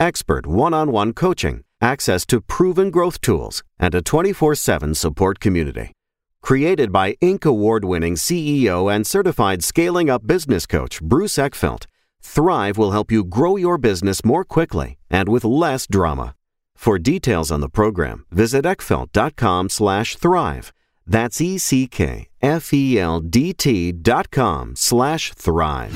expert one on one coaching, access to proven growth tools, and a 24 7 support community. Created by Inc. award winning CEO and certified scaling up business coach Bruce Eckfeldt, Thrive will help you grow your business more quickly and with less drama. For details on the program, visit eckfeldt.com slash thrive. That's E-C-K-F-E-L-D-T dot com slash thrive.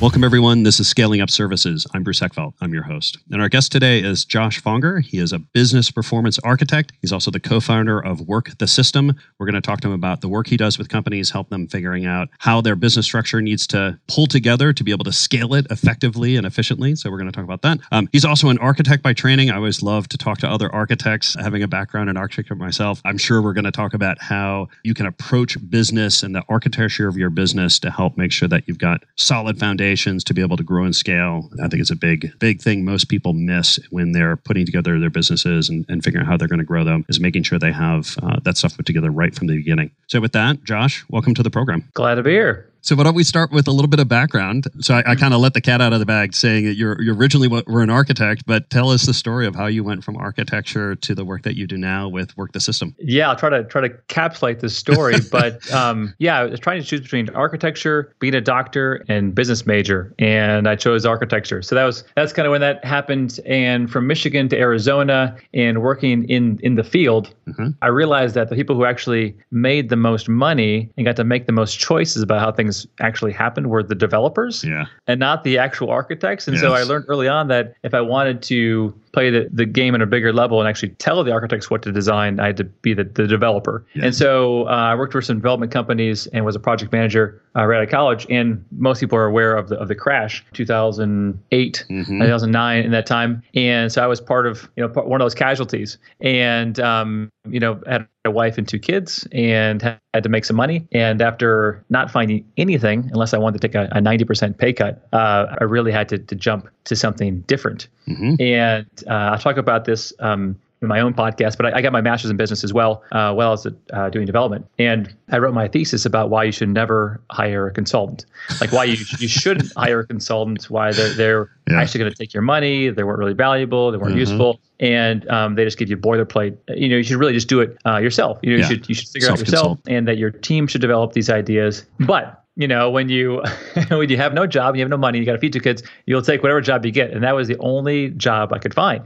Welcome, everyone. This is Scaling Up Services. I'm Bruce Eckfeldt. I'm your host. And our guest today is Josh Fonger. He is a business performance architect. He's also the co founder of Work the System. We're going to talk to him about the work he does with companies, help them figuring out how their business structure needs to pull together to be able to scale it effectively and efficiently. So, we're going to talk about that. Um, he's also an architect by training. I always love to talk to other architects, having a background in architecture myself. I'm sure we're going to talk about how you can approach business and the architecture of your business to help make sure that you've got solid foundations to be able to grow and scale. I think it's a big, big thing most people miss when they're putting together their businesses and, and figuring out how they're going to grow them is making sure they have uh, that stuff put together right from the beginning. So, with that, Josh, welcome to the program. Glad to be here. So why don't we start with a little bit of background? So I, I kind of let the cat out of the bag, saying that you're you originally were an architect, but tell us the story of how you went from architecture to the work that you do now with Work the System. Yeah, I'll try to try to capsulate this story, but um, yeah, I was trying to choose between architecture, being a doctor, and business major, and I chose architecture. So that was that's kind of when that happened. And from Michigan to Arizona, and working in in the field, mm-hmm. I realized that the people who actually made the most money and got to make the most choices about how things things actually happened were the developers yeah. and not the actual architects. And yes. so I learned early on that if I wanted to play the, the game at a bigger level and actually tell the architects what to design, I had to be the, the developer. Yeah. And so uh, I worked for some development companies and was a project manager uh, right out of college. And most people are aware of the of the crash, 2008, mm-hmm. 2009, in that time. And so I was part of you know one of those casualties. And um, you know had a wife and two kids and had to make some money. And after not finding anything, unless I wanted to take a, a 90% pay cut, uh, I really had to, to jump to something different. Mm-hmm. And uh, I'll talk about this um, in my own podcast, but I, I, got my master's in business as well, uh, I was uh, doing development. And I wrote my thesis about why you should never hire a consultant, like why you you shouldn't hire a consultant, why they're they're yeah. actually going to take your money, they weren't really valuable, they weren't mm-hmm. useful, and um, they just give you boilerplate. You know, you should really just do it uh, yourself. You know, yeah. you should you should figure out yourself, and that your team should develop these ideas. But you know when you when you have no job you have no money you got to feed two kids you'll take whatever job you get and that was the only job i could find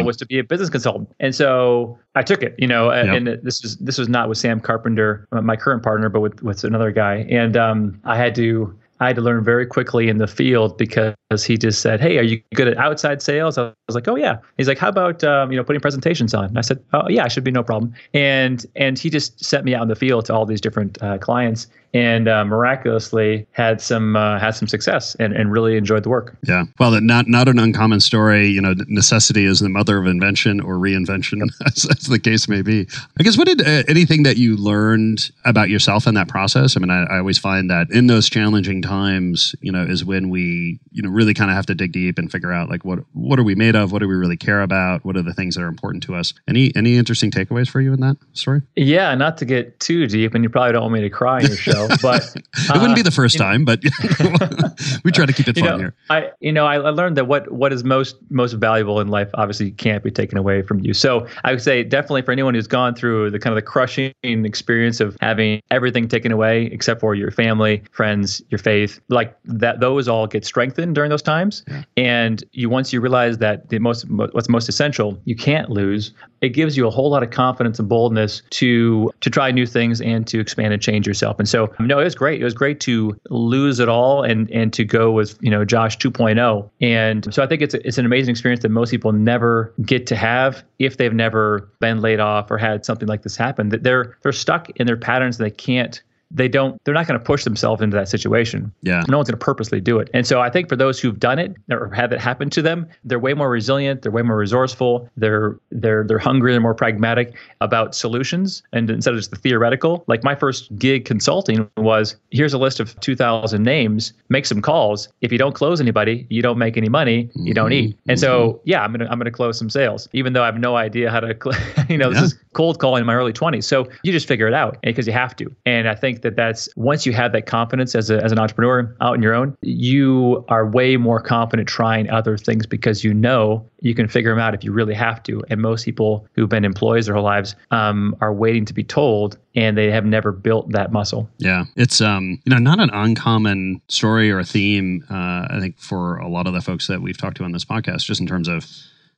uh, was to be a business consultant and so i took it you know yep. and this was this was not with sam carpenter my current partner but with with another guy and um, i had to I had to learn very quickly in the field because he just said, "Hey, are you good at outside sales?" I was like, "Oh yeah." He's like, "How about um, you know putting presentations on?" And I said, "Oh yeah, I should be no problem." And and he just sent me out in the field to all these different uh, clients, and uh, miraculously had some uh, had some success and, and really enjoyed the work. Yeah, well, not not an uncommon story. You know, necessity is the mother of invention or reinvention, yep. as, as, the case may be. I guess what did uh, anything that you learned about yourself in that process? I mean, I, I, always find that in those challenging times, you know, is when we you know really kind of have to dig deep and figure out like what what are we made of? What do we really care about? What are the things that are important to us? Any any interesting takeaways for you in that story? Yeah, not to get too deep, and you probably don't want me to cry in your show show, but uh, it wouldn't be the first time, but we try to keep it fun know, here. I, you know, I, I, learned that what what is most most valuable in life obviously can't be taken away from you. So I would say definitely for anyone who's gone through the kind of the crushing experience of having everything taken away except for your family, friends, your faith, like that, those all get strengthened during those times. Yeah. And you once you realize that the most what's most essential, you can't lose. It gives you a whole lot of confidence and boldness to to try new things and to expand and change yourself. And so no, it was great. It was great to lose it all and and to go with you know Josh 2.0. And so I think it's it's an amazing experience that most people never get to have if they've never been laid off or had something like this happen. That they're they're stuck in their patterns and they can't they don't they're not going to push themselves into that situation. Yeah. No one's going to purposely do it. And so I think for those who've done it or had it happen to them, they're way more resilient, they're way more resourceful, they're they're they're hungry, they're more pragmatic about solutions and instead of just the theoretical. Like my first gig consulting was here's a list of 2000 names, make some calls. If you don't close anybody, you don't make any money, you don't eat. Mm-hmm. And so, mm-hmm. yeah, I'm going to I'm going to close some sales even though I have no idea how to you know, yeah. this is cold calling in my early 20s. So you just figure it out because you have to. And I think that that's once you have that confidence as, a, as an entrepreneur out on your own, you are way more confident trying other things because you know you can figure them out if you really have to. And most people who've been employees their whole lives um, are waiting to be told and they have never built that muscle. Yeah, it's um, you know not an uncommon story or theme. Uh, I think for a lot of the folks that we've talked to on this podcast, just in terms of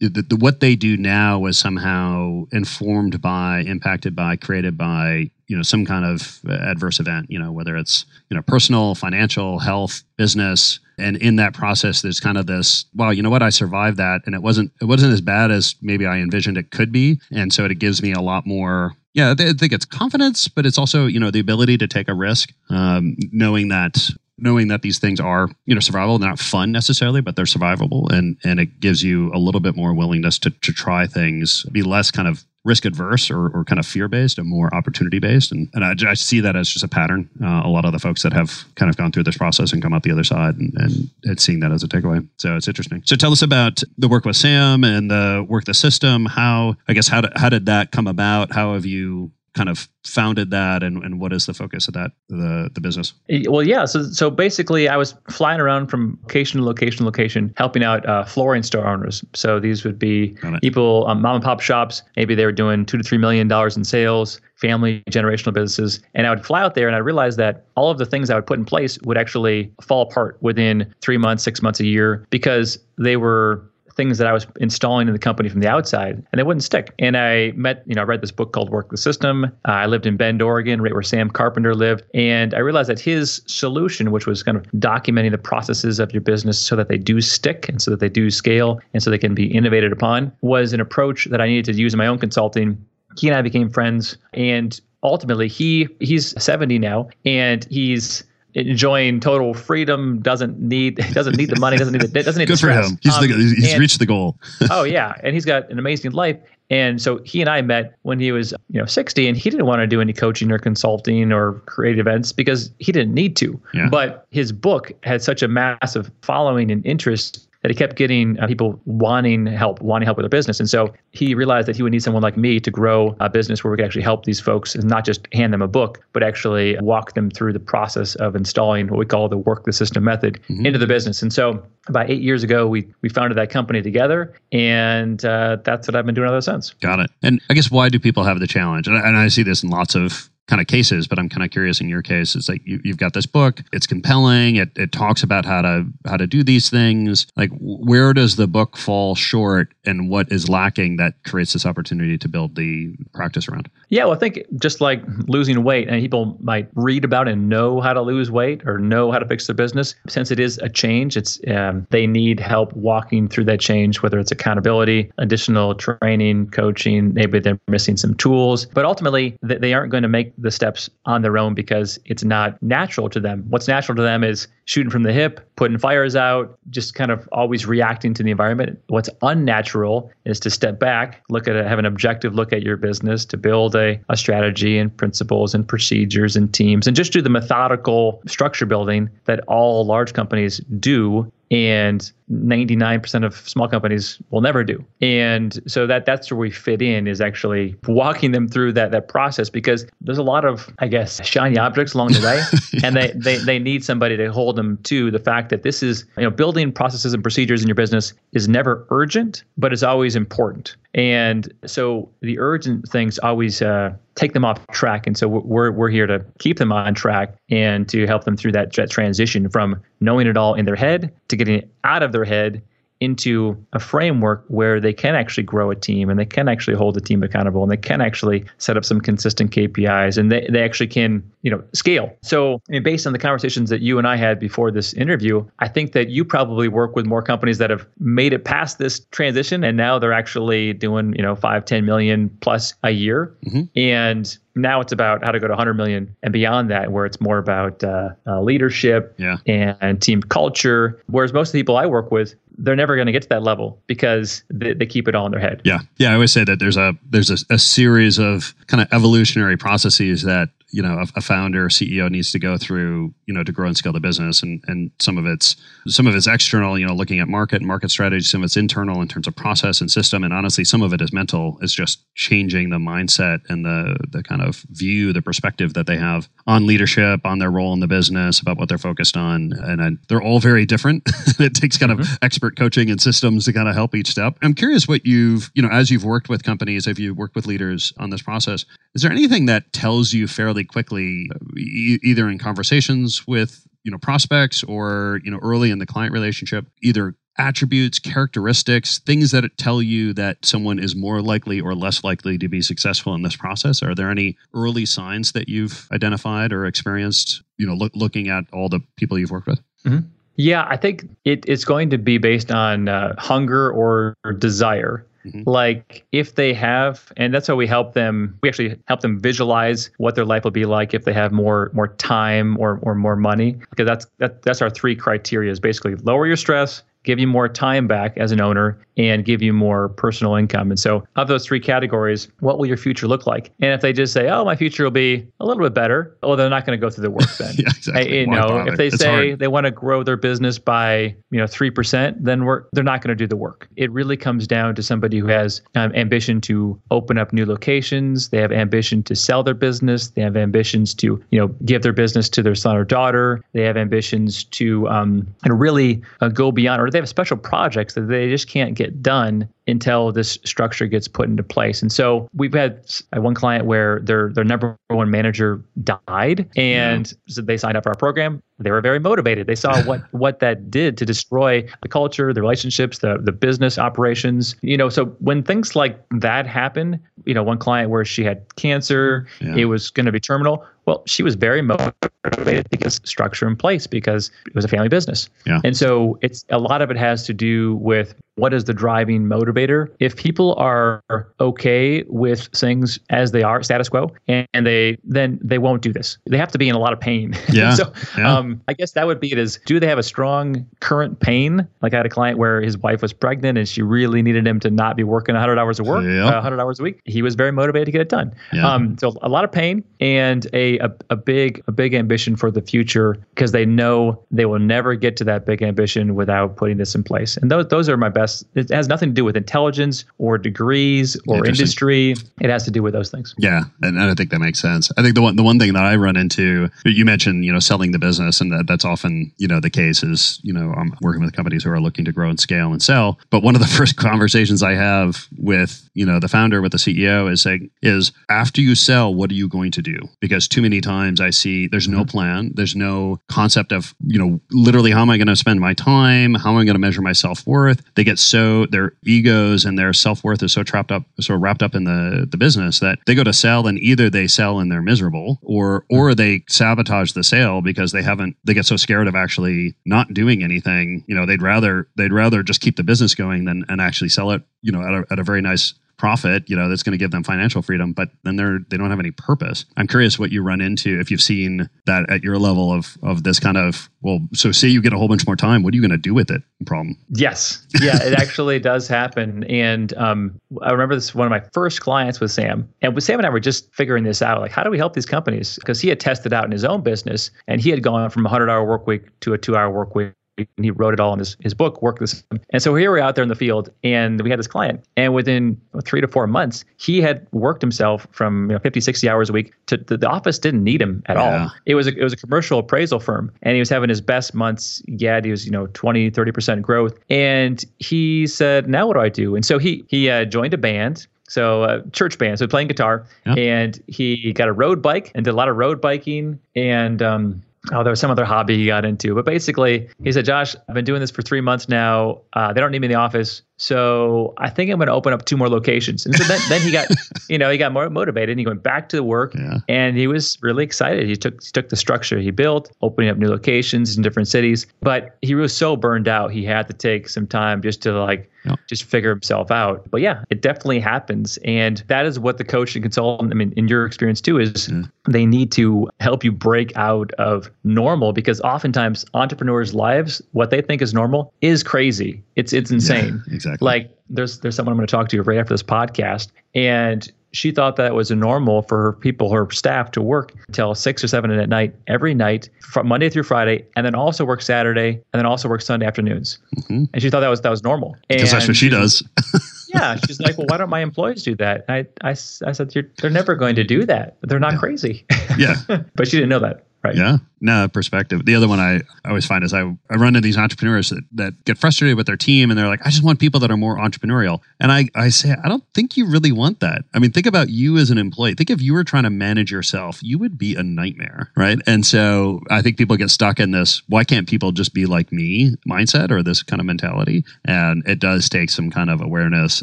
the, the, what they do now was somehow informed by, impacted by, created by you know some kind of adverse event. You know whether it's you know personal, financial, health, business, and in that process, there's kind of this. Well, you know what? I survived that, and it wasn't it wasn't as bad as maybe I envisioned it could be, and so it gives me a lot more yeah, I think it's confidence, but it's also you know the ability to take a risk, um, knowing that knowing that these things are you know survivable they're not fun necessarily but they're survivable and and it gives you a little bit more willingness to, to try things be less kind of risk adverse or, or kind of fear based and more opportunity based and, and I, I, see that as just a pattern. Uh, a lot of the folks that have kind of gone through this process and come out the other side and, and it's seeing that as a takeaway. So it's interesting. So tell us about the work with sam and the work the system. How i guess how did, how did that come about? How have you kind of founded that and, and what is the focus of that the the business? Well yeah so so basically i was flying around from location to location to location helping out uh, flooring store owners. So these would be people um, mom and pop shops. Maybe they were doing two to three million dollars in sales family generational businesses. And i would fly out there and i realized that all of the things i would put in place would actually fall apart within three months six months a year because they were things that I was installing in the company from the outside, and they wouldn't stick. And I met, you know, I read this book called Work the System. Uh, I lived in Bend, Oregon, right where Sam Carpenter lived, and I realized that his solution, which was kind of documenting the processes of your business so that they do stick and so that they do scale and so they can be innovated upon, was an approach that I needed to use in my own consulting. He and I became friends, and ultimately, he he's 70 now, and he's enjoying total freedom doesn't need doesn't need the money doesn't need the doesn't need good the stress. for him. He's, um, the, he's and, reached the goal. Oh yeah. And he's got an amazing life. And so he and I met when he was you know 60 and he didn't want to do any coaching or consulting or create events because he didn't need to. Yeah. but his book had such a massive following and interest that he kept getting uh, people wanting help, wanting help with their business. And so he realized that he would need someone like me to grow a business where we could actually help these folks and not just hand them a book, but actually walk them through the process of installing what we call the work the system method mm-hmm. into the business. And so about eight years ago, we we founded that company together, and uh, that's what I've been doing ever since. Got it. And I guess why do people have the challenge? And I, and I see this in lots of kind of cases, but I'm kind of curious in your case. It's like you, have got this book. It's compelling. It, it talks about how to how to do these things. Like where does the book fall short, and what is lacking that creates this opportunity to build the practice around? Yeah, well, I think just like losing weight, and people might read about and know how to lose weight or know how to fix their business. Since it is a change, it's um, they need help walking through that change, whether it's accountability, additional training, coaching. Maybe they're missing some tools, but ultimately they aren't going to make the steps on their own because it's not natural to them. What's natural to them is shooting from the hip, putting fires out, just kind of always reacting to the environment. What's unnatural is to step back, look at it, have an objective look at your business, to build a, a strategy and principles and procedures and teams, and just do the methodical structure building that all large companies do and 99% of small companies will never do. And so that that's where we fit in is actually walking them through that that process because there's a lot of I guess shiny objects along the way yeah. and they, they they need somebody to hold them to the fact that this is you know building processes and procedures in your business is never urgent but it's always important. And so the urgent things always uh, take them off track. And so we're, we're here to keep them on track and to help them through that, that transition from knowing it all in their head to getting it out of their head into a framework where they can actually grow a team and they can actually hold a team accountable and they can actually set up some consistent KPIs and they, they actually can, you know, scale. So, I mean, based on the conversations that you and I had before this interview, I think that you probably work with more companies that have made it past this transition and now they're actually doing, you know, five, 10 million plus a year. Mm-hmm. And now it's about how to go to 100 million and beyond that, where it's more about uh, uh, leadership yeah. and team culture. Whereas most of the people I work with, they're never going to get to that level because they, they, keep it all in their head. Yeah, yeah. I always say that there's a there's a, a series of kind of evolutionary processes that you know a, a, founder ceo needs to go through you know to grow and scale the business. And and some of it's some of it's external you know looking at market and market strategy some of it's internal in terms of process and system. And honestly some of it is mental it's just changing the mindset and the the kind of view the perspective that they have on leadership on their role in the business about what they're focused on. And, they're all very different. It takes kind mm-hmm. of expert coaching and systems to kind of help each step. I'm curious what you've you know as you've worked with companies if you worked with leaders on this process is there anything that tells you fairly really quickly, e- either in conversations with you know prospects or you know early in the client relationship, either attributes, characteristics, things that tell you that someone is more likely or less likely to be successful in this process? Are there any early signs that you've identified or experienced, you know, look, looking at all the people you've worked with? Mm-hmm. Yeah, I think it, it's going to be based on uh, hunger or desire. Mm-hmm. Like if they have, and that's how we help them. We actually help them visualize what their life will be like if they have more more time or or more money. Because that's that, that's our three criteria: is basically lower your stress, give you more time back as an owner and give you more personal income. And so, of those three categories, what will your future look like? And if they just say, "Oh, my future will be a little bit better," well, they're not going to go through the work then. yeah, exactly. I, you know, if they it's say hard. they want to grow their business by you know three percent, then we're they're not going to do the work. It really comes down to somebody who has um, ambition to open up new locations. They have ambition to sell their business. They have ambitions to you know give their business to their son or daughter. They have ambitions to um, and really uh, go beyond, or they have special projects that they just can't get done until this structure gets put into place. And so we've had uh, one client where their their number one manager died, and yeah. so they signed up for our program. They were very motivated. They saw what what that did to destroy the culture, the relationships, the the business operations. You know, so when things like that happen, you know, one client where she had cancer, yeah. it was going to be terminal. Well, she was very motivated because structure in place because it was a family business. Yeah. And so it's a lot of it has to do with what is the driving motivator. If people are okay with things as they are, status quo, and, and they then they won't do this. They have to be in a lot of pain. Yeah. so yeah. Um, I guess that would be it is do they have a strong current pain? Like I had a client where his wife was pregnant and she really needed him to not be working 100 hours of work, uh, 100 hours a week. He was very motivated to get it done. Yeah. Um, so a lot of pain and a, a, a big a big ambition for the future because they know they will never get to that big ambition without putting this in place. And those those are my best. It has nothing to do with intelligence or degrees or industry. It has to do with those things. Yeah, and I think that makes sense. I think the one the one thing that I run into, you mentioned, you know, selling the business, and that that's often you know the case is you know I'm working with companies who are looking to grow and scale and sell. But one of the first conversations I have with you know the founder with the CEO is saying is after you sell, what are you going to do? Because too many times I see there's no mm-hmm. plan, there's no concept of you know literally how am I going to spend my time, how am I going to measure my self worth. They get so their egos and their self worth is so trapped up, so wrapped up in the the business that they go to sell and either they sell and they're miserable, or or hmm. they sabotage the sale because they haven't they get so scared of actually not doing anything. You know, they'd rather they'd rather just keep the business going than and actually sell it. You know, at a, at a very nice profit, you know, that's going to give them financial freedom, but then they're they don't have any purpose. I'm curious what you run into if you've seen that at your level of of this kind of well, so say you get a whole bunch more time, what are you going to do with it? Problem. Yes, yeah, it actually does happen. And um, I remember this one of my first clients with Sam, and with Sam and I were just figuring this out, like how do we help these companies? Because he had tested out in his own business, and he had gone from a hundred hour work week to a two hour work week and he wrote it all in his, his book, Work This. And so here we're out there in the field, and we had this client. And within three to four months, he had worked himself from you know, 50, 60 hours a week to the, the office didn't need him at yeah. all. It was a, it was a commercial appraisal firm, and he was having his best months yet. He was you know 20, 30 percent growth, and he said, "Now what do I do?" And so he he uh, joined a band so uh, church band, so playing guitar, and he got a road bike and did a lot of road biking. And um, oh, there was some other hobby he got into. But basically, he said, Josh, I've been doing this for three months now. Uh, they don't need me in the office. So I think I'm going to open up two more locations. And so then, then he got, you know, he got more motivated and he went back to the work yeah. and he was really excited. He took, he took the structure he built, opening up new locations in different cities, but he was so burned out. He had to take some time just to like, Just figure himself out. But yeah, it definitely happens. And that is what the coach and consultant, I mean, in your experience too, is mm. they need to help you break out of normal because oftentimes entrepreneurs' lives, what they think is normal is crazy. It's it's insane. Yeah, exactly. Like there's there's someone I'm going to talk to right after this podcast, and she thought that was a normal for her people, her staff, to work until six or seven at night every night, from Monday through Friday, and then also work Saturday, and then also work Sunday afternoons. Mm-hmm. And she thought that was that was normal. Because that's what she does. yeah, she's like, well, why don't my employees do that? I I, I said, they're never going to do that. They're not yeah. crazy. Yeah, but she didn't know that. Right. Yeah. No perspective. The other one I, always find is I, I run into these entrepreneurs that, that get frustrated with their team and they're like, I just want people that are more entrepreneurial. And I, I say, I don't think you really want that. I mean, think about you as an employee. Think if you were trying to manage yourself, you would be a nightmare. Right. And so I think people get stuck in this, why can't people just be like me mindset or this kind of mentality? And it does take some kind of awareness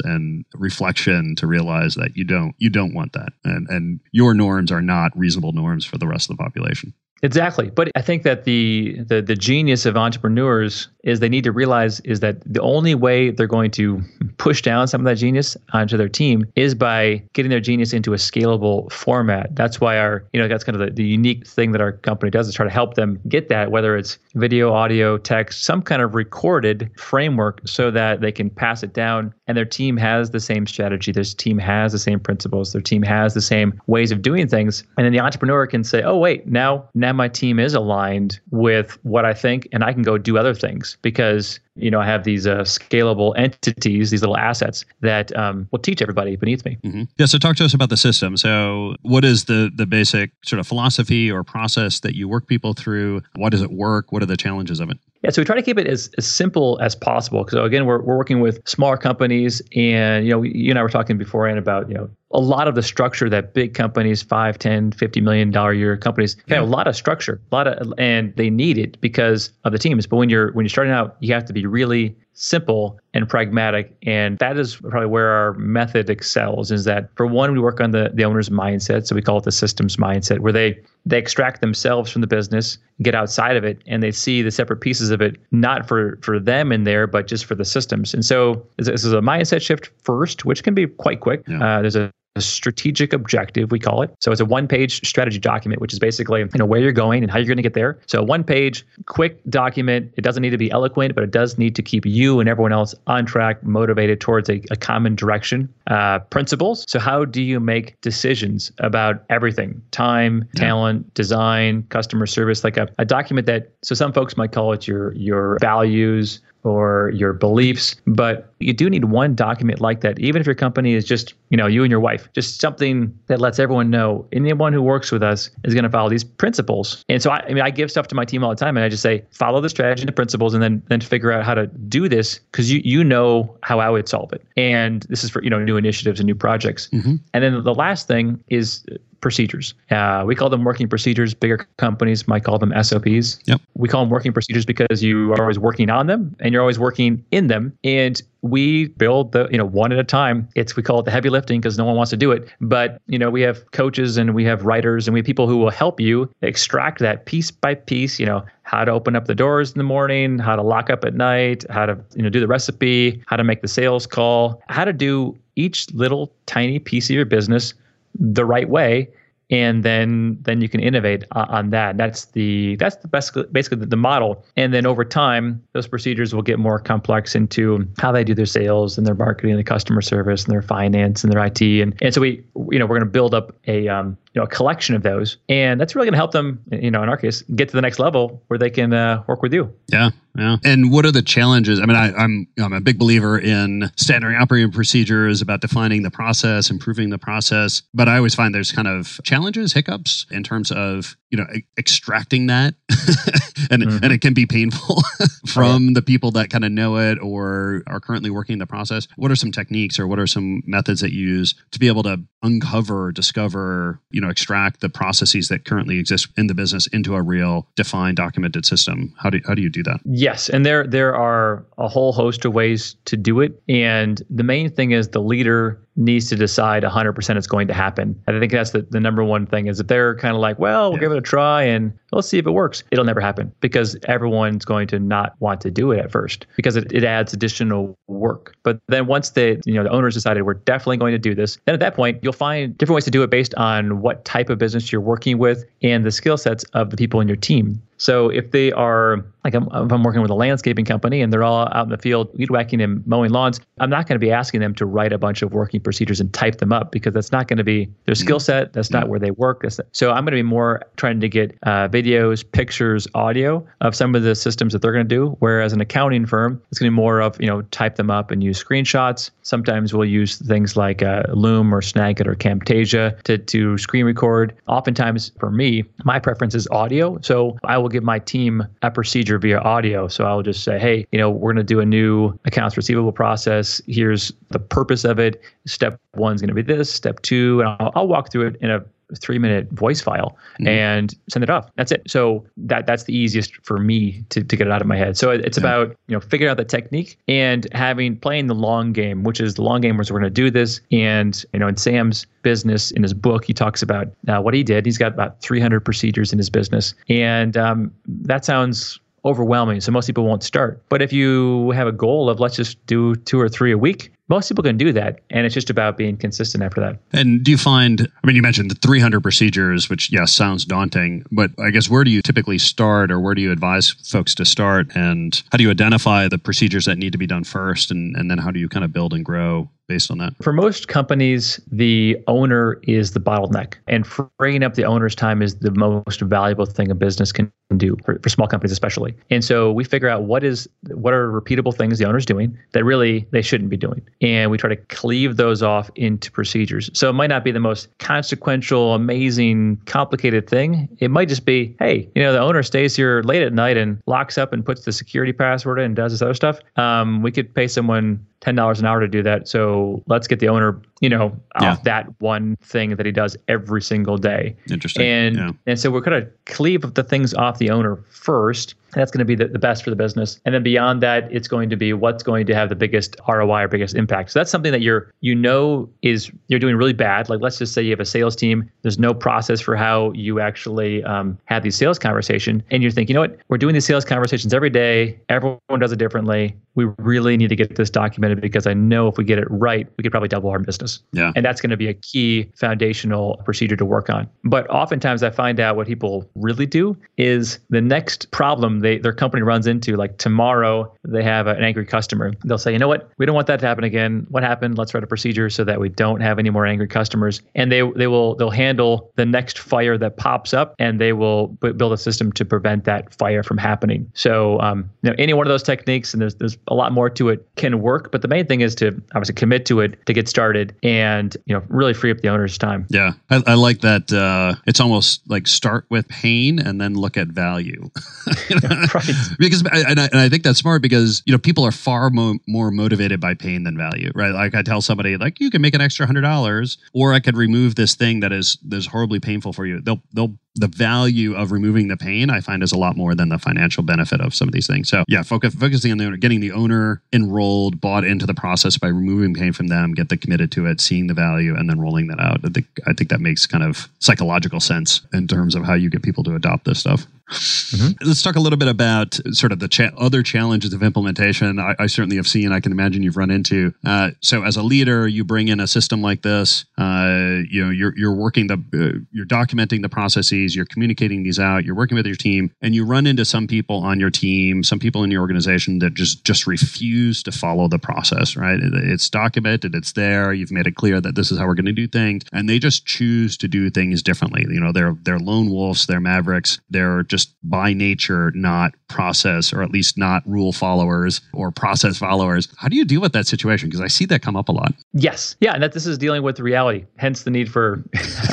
and reflection to realize that you don't, you don't want that. And, and your norms are not reasonable norms for the rest of the population. Exactly. But I think that the, the the genius of entrepreneurs is they need to realize is that the only way they're going to push down some of that genius onto their team is by getting their genius into a scalable format. That's why our, you know, that's kind of the, the unique thing that our company does is try to help them get that, whether it's video, audio, text, some kind of recorded framework so that they can pass it down and their team has the same strategy. Their team has the same principles. Their team has the same ways of doing things. And then the entrepreneur can say, oh, wait, now, now my team is aligned with what I think and I can go do other things because you know I have these uh, scalable entities, these little assets that um, will teach everybody beneath me. Mm-hmm. Yeah. So talk to us about the system. So what is the the basic sort of philosophy or process that you work people through? Why does it work? What are the challenges of it? Yeah, so we try to keep it as, as simple as possible. So again, we're, we're working with smaller companies, and you know, we, you and I were talking beforehand about you know a lot of the structure that big companies, five, 10, 50 million dollar year companies have a lot of structure, a lot of, and they need it because of the teams. But when you're when you're starting out, you have to be really simple and pragmatic. And that is probably where our method excels is that for one, we work on the, the owner's mindset. So we call it the systems mindset, where they they extract themselves from the business, get outside of it, and they see the separate pieces of it, not for for them in there, but just for the systems. And so this is a mindset shift first, which can be quite quick. Yeah. Uh, there's a a strategic objective we call it. So it's a one page strategy document which is basically you know where you're going and how you're going to get there. So a one page quick document. It doesn't need to be eloquent but it does need to keep you and everyone else on track motivated towards a, a common direction. Uh, principles. So how do you make decisions about everything? Time yeah. talent design customer service like a, a document that so some folks might call it your your values or your beliefs. But you do need one document like that, even if your company is just, you know, you and your wife, just something that lets everyone know anyone who works with us is going to follow these principles. And so I, I, mean, I give stuff to my team all the time and I just say, follow the strategy and the principles and then, then figure out how to do this because you, you know how I would solve it. And this is for, you know, new initiatives and new projects. Mm-hmm. And then the last thing is procedures. Uh, we call them working procedures. Bigger companies might call them SOPs. Yep. We call them working procedures because you are always working on them and you're always working in them. And we build the you know one at a time it's we call it the heavy lifting because no one wants to do it but you know we have coaches and we have writers and we have people who will help you extract that piece by piece you know how to open up the doors in the morning how to lock up at night how to you know do the recipe how to make the sales call how to do each little tiny piece of your business the right way and then then you can innovate on that. That's the that's the best basically the model. And then over time, those procedures will get more complex into how they do their sales and their marketing and the customer service and their finance and their IT. And and so we you know we're going to build up a um, you know a collection of those, and that's really going to help them you know in our case get to the next level where they can uh, work with you. Yeah, yeah. And what are the challenges? I mean, I, I'm I'm a big believer in standard operating procedures about defining the process, improving the process, but I always find there's kind of challenges, hiccups in terms of you know extracting that, and mm-hmm. and it can be painful from the people that kind of know it or are currently working the process. What are some techniques or what are some methods that you use to be able to uncover, discover, you know, extract the processes that currently exist in the business into a real defined documented system? How do how do you do that? Yes, and there there are a whole host of ways to do it, and the main thing is the leader needs to decide 100% it's going to happen. I think that's the, the number one thing is if they're kind of like, well, we'll yeah. give it a try and let's see if it works. It'll never happen because everyone's going to not want to do it at first because it, it adds additional work. But then once the you know the owners decided we're definitely going to do this, then at that point you'll find different ways to do it based on what type of business you're working with and the skill sets of the people in your team. So if they are like I'm, if I'm working with a landscaping company and they're all out in the field weed whacking and mowing lawns, I'm not going to be asking them to write a bunch of working procedures and type them up because that's not going to be their mm-hmm. skill set. That's not where they work. so I'm going to be more trying to get uh, videos, pictures, audio of some of the systems that they're going to do. Whereas an accounting firm, it's going to be more of you know type them up and use screenshots. Sometimes we'll use things like uh, Loom or Snagit or Camtasia to to screen record. Oftentimes for me, my preference is audio. So I will will give my team a procedure via audio. So I'll just say, hey, you know, we're going to do a new accounts receivable process. Here's the purpose of it. Step one is going to be this. Step two, and I'll, I'll walk through it in a three minute voice file mm-hmm. and send it off. That's it. So that that's the easiest for me to, to get it out of my head. So it's yeah. about you know figuring out the technique and having playing the long game, which is the long game was we're going to do this. And you know in Sam's business in his book he talks about uh, what he did. He's got about 300 procedures in his business, and um, that sounds overwhelming. So most people won't start. But if you have a goal of let's just do two or three a week, most people can do that and it's just about being consistent after that. And do you find i mean you mentioned the 300 procedures which yes sounds daunting but i guess where do you typically start or where do you advise folks to start? And how do you identify the procedures that need to be done first and, and then how do you kind of build and grow based on that? For most companies, the owner is the bottleneck, and freeing up the owner's time is the most valuable thing a business can do for, for small companies, especially. And so we figure out what is what are repeatable things the owner's doing that really they shouldn't be doing, and we try to cleave those off into procedures. So it might not be the most consequential, amazing, complicated thing. It might just be, hey, you know, the owner stays here late at night and locks up and puts the security password in and does this other stuff. Um, we could pay someone ten dollars an hour to do that. So let's get the owner, you know, yeah. off that one thing that he does every single day. Interesting. And yeah. and so we're gonna cleave the things off the owner first that's going to be the, the best for the business. And then beyond that, it's going to be what's going to have the biggest ROI or biggest impact. So that's something that you're you know is you're doing really bad. Like let's just say you have a sales team. There's no process for how you actually um, have these sales conversation, and you're thinking, you know what? We're doing these sales conversations every day. Everyone does it differently. We really need to get this documented because I know if we get it right, we could probably double our business. Yeah. And that's going to be a key foundational procedure to work on. But oftentimes I find out what people really do is the next problem they their company runs into like tomorrow they have an angry customer. They'll say you know what? We don't want that to happen again. What happened? Let's write a procedure so that we don't have any more angry customers. And they they will they'll handle the next fire that pops up and they will b- build a system to prevent that fire from happening. So um, you know any one of those techniques and there's there's a lot more to it can work but the main thing is to obviously commit to it to get started and you know really free up the owner's time. Yeah. I, I like that uh, it's almost like start with pain and then look at value right. because and I, and I think that's smart because you know people are far mo- more motivated by pain than value, right? Like I tell somebody like you can make an extra hundred dollars, or I could remove this thing that is that is horribly painful for you. They'll they'll the value of removing the pain I find is a lot more than the financial benefit of some of these things. So yeah, focus, focusing on the owner, getting the owner enrolled, bought into the process by removing pain from them, get them committed to it, seeing the value, and then rolling that out. I think I think that makes kind of psychological sense in terms of how you get people to adopt this stuff. Mm-hmm. Let's talk a little bit about sort of the cha- other challenges of implementation. I, I, certainly have seen. I can imagine you've run into. Uh, so, as a leader, you bring in a system like this. Uh, you know, you're you're working the uh, you're documenting the processes. You're communicating these out. You're working with your team, and you run into some people on your team, some people in your organization that just just refuse to follow the process. Right? It, it's documented. It's there. You've made it clear that this is how we're going to do things, and they just choose to do things differently. You know, they're they're lone wolves. They're mavericks. They're just just by nature not process or at least not rule followers or process followers. How do you deal with that situation? Because I see that come up a lot. Yes. Yeah. And that this is dealing with reality, hence the need for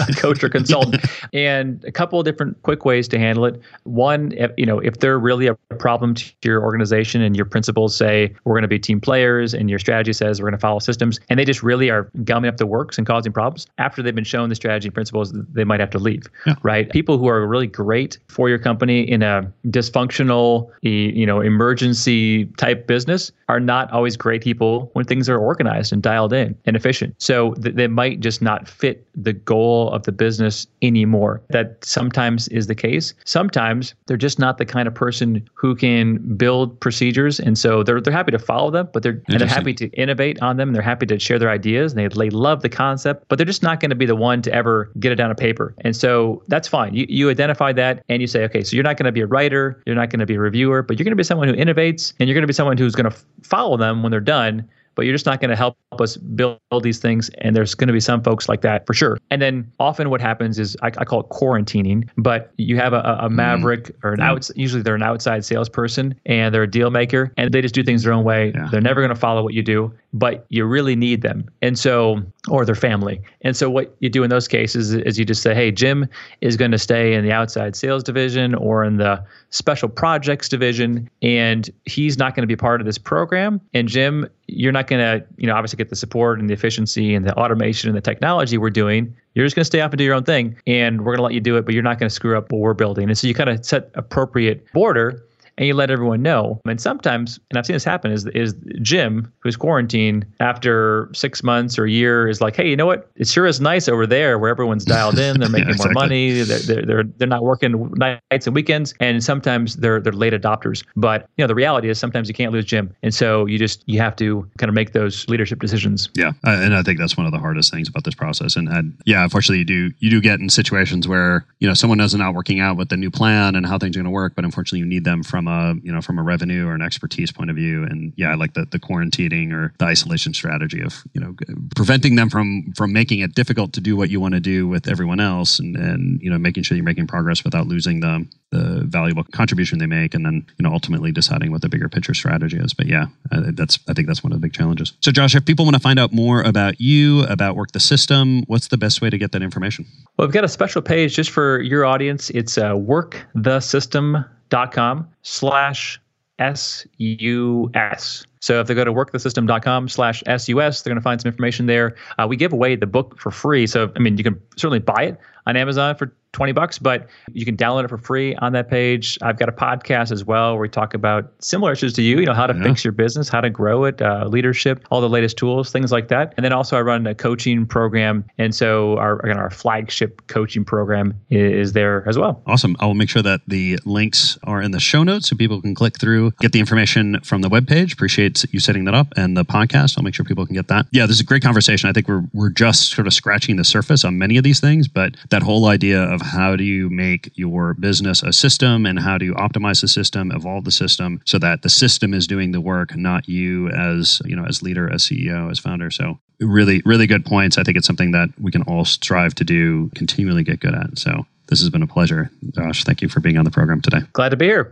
a coach or consultant. and a couple of different quick ways to handle it. One, if, you know, if they're really a problem to your organization and your principles say we're going to be team players and your strategy says we're going to follow systems and they just really are gumming up the works and causing problems, after they've been shown the strategy and principles, they might have to leave, yeah. right? People who are really great for your company in a dysfunctional, you know, emergency type business are not always great people when things are organized and dialed in and efficient. So th- they might just not fit the goal of the business anymore. That sometimes is the case. Sometimes they're just not the kind of person who can build procedures, and so they're they're happy to follow them, but they're and they're happy to innovate on them. And they're happy to share their ideas, and they they love the concept, but they're just not going to be the one to ever get it down a paper. And so that's fine. You you identify that, and you say, okay, so you're not going to be a writer, you're not going to be a reviewer, but you're going to be someone who innovates, and you're going to be someone who's going to follow them when they're done but you're just not going to help us build these things. And there's going to be some folks like that for sure. And then often what happens is I, I call it quarantining, but you have a, a mm-hmm. maverick mm. or an yeah. out, usually they're an outside salesperson and they're a deal maker and they just do things their own way. Yeah. They're never going to follow what you do, but you really need them. And so, or their family. And so what you do in those cases is you just say, hey, Jim is going to stay in the outside sales division or in the special projects division, and he's not going to be part of this program. And Jim, you're not going to, you know, obviously get the support and the efficiency and the automation and the technology we're doing. You're just going to stay up and do your own thing, and we're going to let you do it, but you're not going to screw up what we're building. And so you kind of set appropriate border and you let everyone know. And sometimes, and I've seen this happen, is is Jim, who's quarantined after six months or a year, is like, hey, you know what? It sure is nice over there where everyone's dialed in. They're making yeah, exactly. more money. They're, they're, they're they're not working nights and weekends. And sometimes they're they're late adopters. But you know, the reality is sometimes you can't lose Jim, and so you just you have to kind of make those leadership decisions. Yeah, and I think that's one of the hardest things about this process. And, and yeah, unfortunately, you do you do get in situations where you know someone is not working out with the new plan and how things are going to work, but unfortunately, you need them from from a you know from a revenue or an expertise point of view. And yeah, I like the the quarantining or the isolation strategy of you know preventing them from from making it difficult to do what you want to do with everyone else, and and you know making sure you're making progress without losing the the valuable contribution they make, and then you know ultimately deciding what the bigger picture strategy is. But yeah, that's I think that's one of the big challenges. So Josh, if people want to find out more about you, about Work the System, what's the best way to get that information? Well, we've got a special page just for your audience. It's uh, workthesystem.com dot com slash S-U-S. So if they go to workthesystem.com slash S-U-S, they're going to find some information there. Uh, we give away the book for free. So, I mean, you can certainly buy it on Amazon for 20 bucks, but you can download it for free on that page. I've got a podcast as well where we talk about similar issues to you, you know, how to yeah. fix your business, how to grow it, uh, leadership, all the latest tools, things like that. And then also I run a coaching program. And so our, again, our flagship coaching program is there as well. Awesome. I will make sure that the links are in the show notes so people can click through, get the information from the webpage. Appreciate you setting that up and the podcast. I'll make sure people can get that. Yeah, this is a great conversation. I think we're, we're just sort of scratching the surface on many of these things, but that whole idea of how do you make your business a system and how do you optimize the system, evolve the system so that the system is doing the work, not you as, you know, as leader, as CEO, as founder. So really, really good points. I think it's something that we can all strive to do, continually get good at. So this has been a pleasure. Josh, thank you for being on the program today. Glad to be here.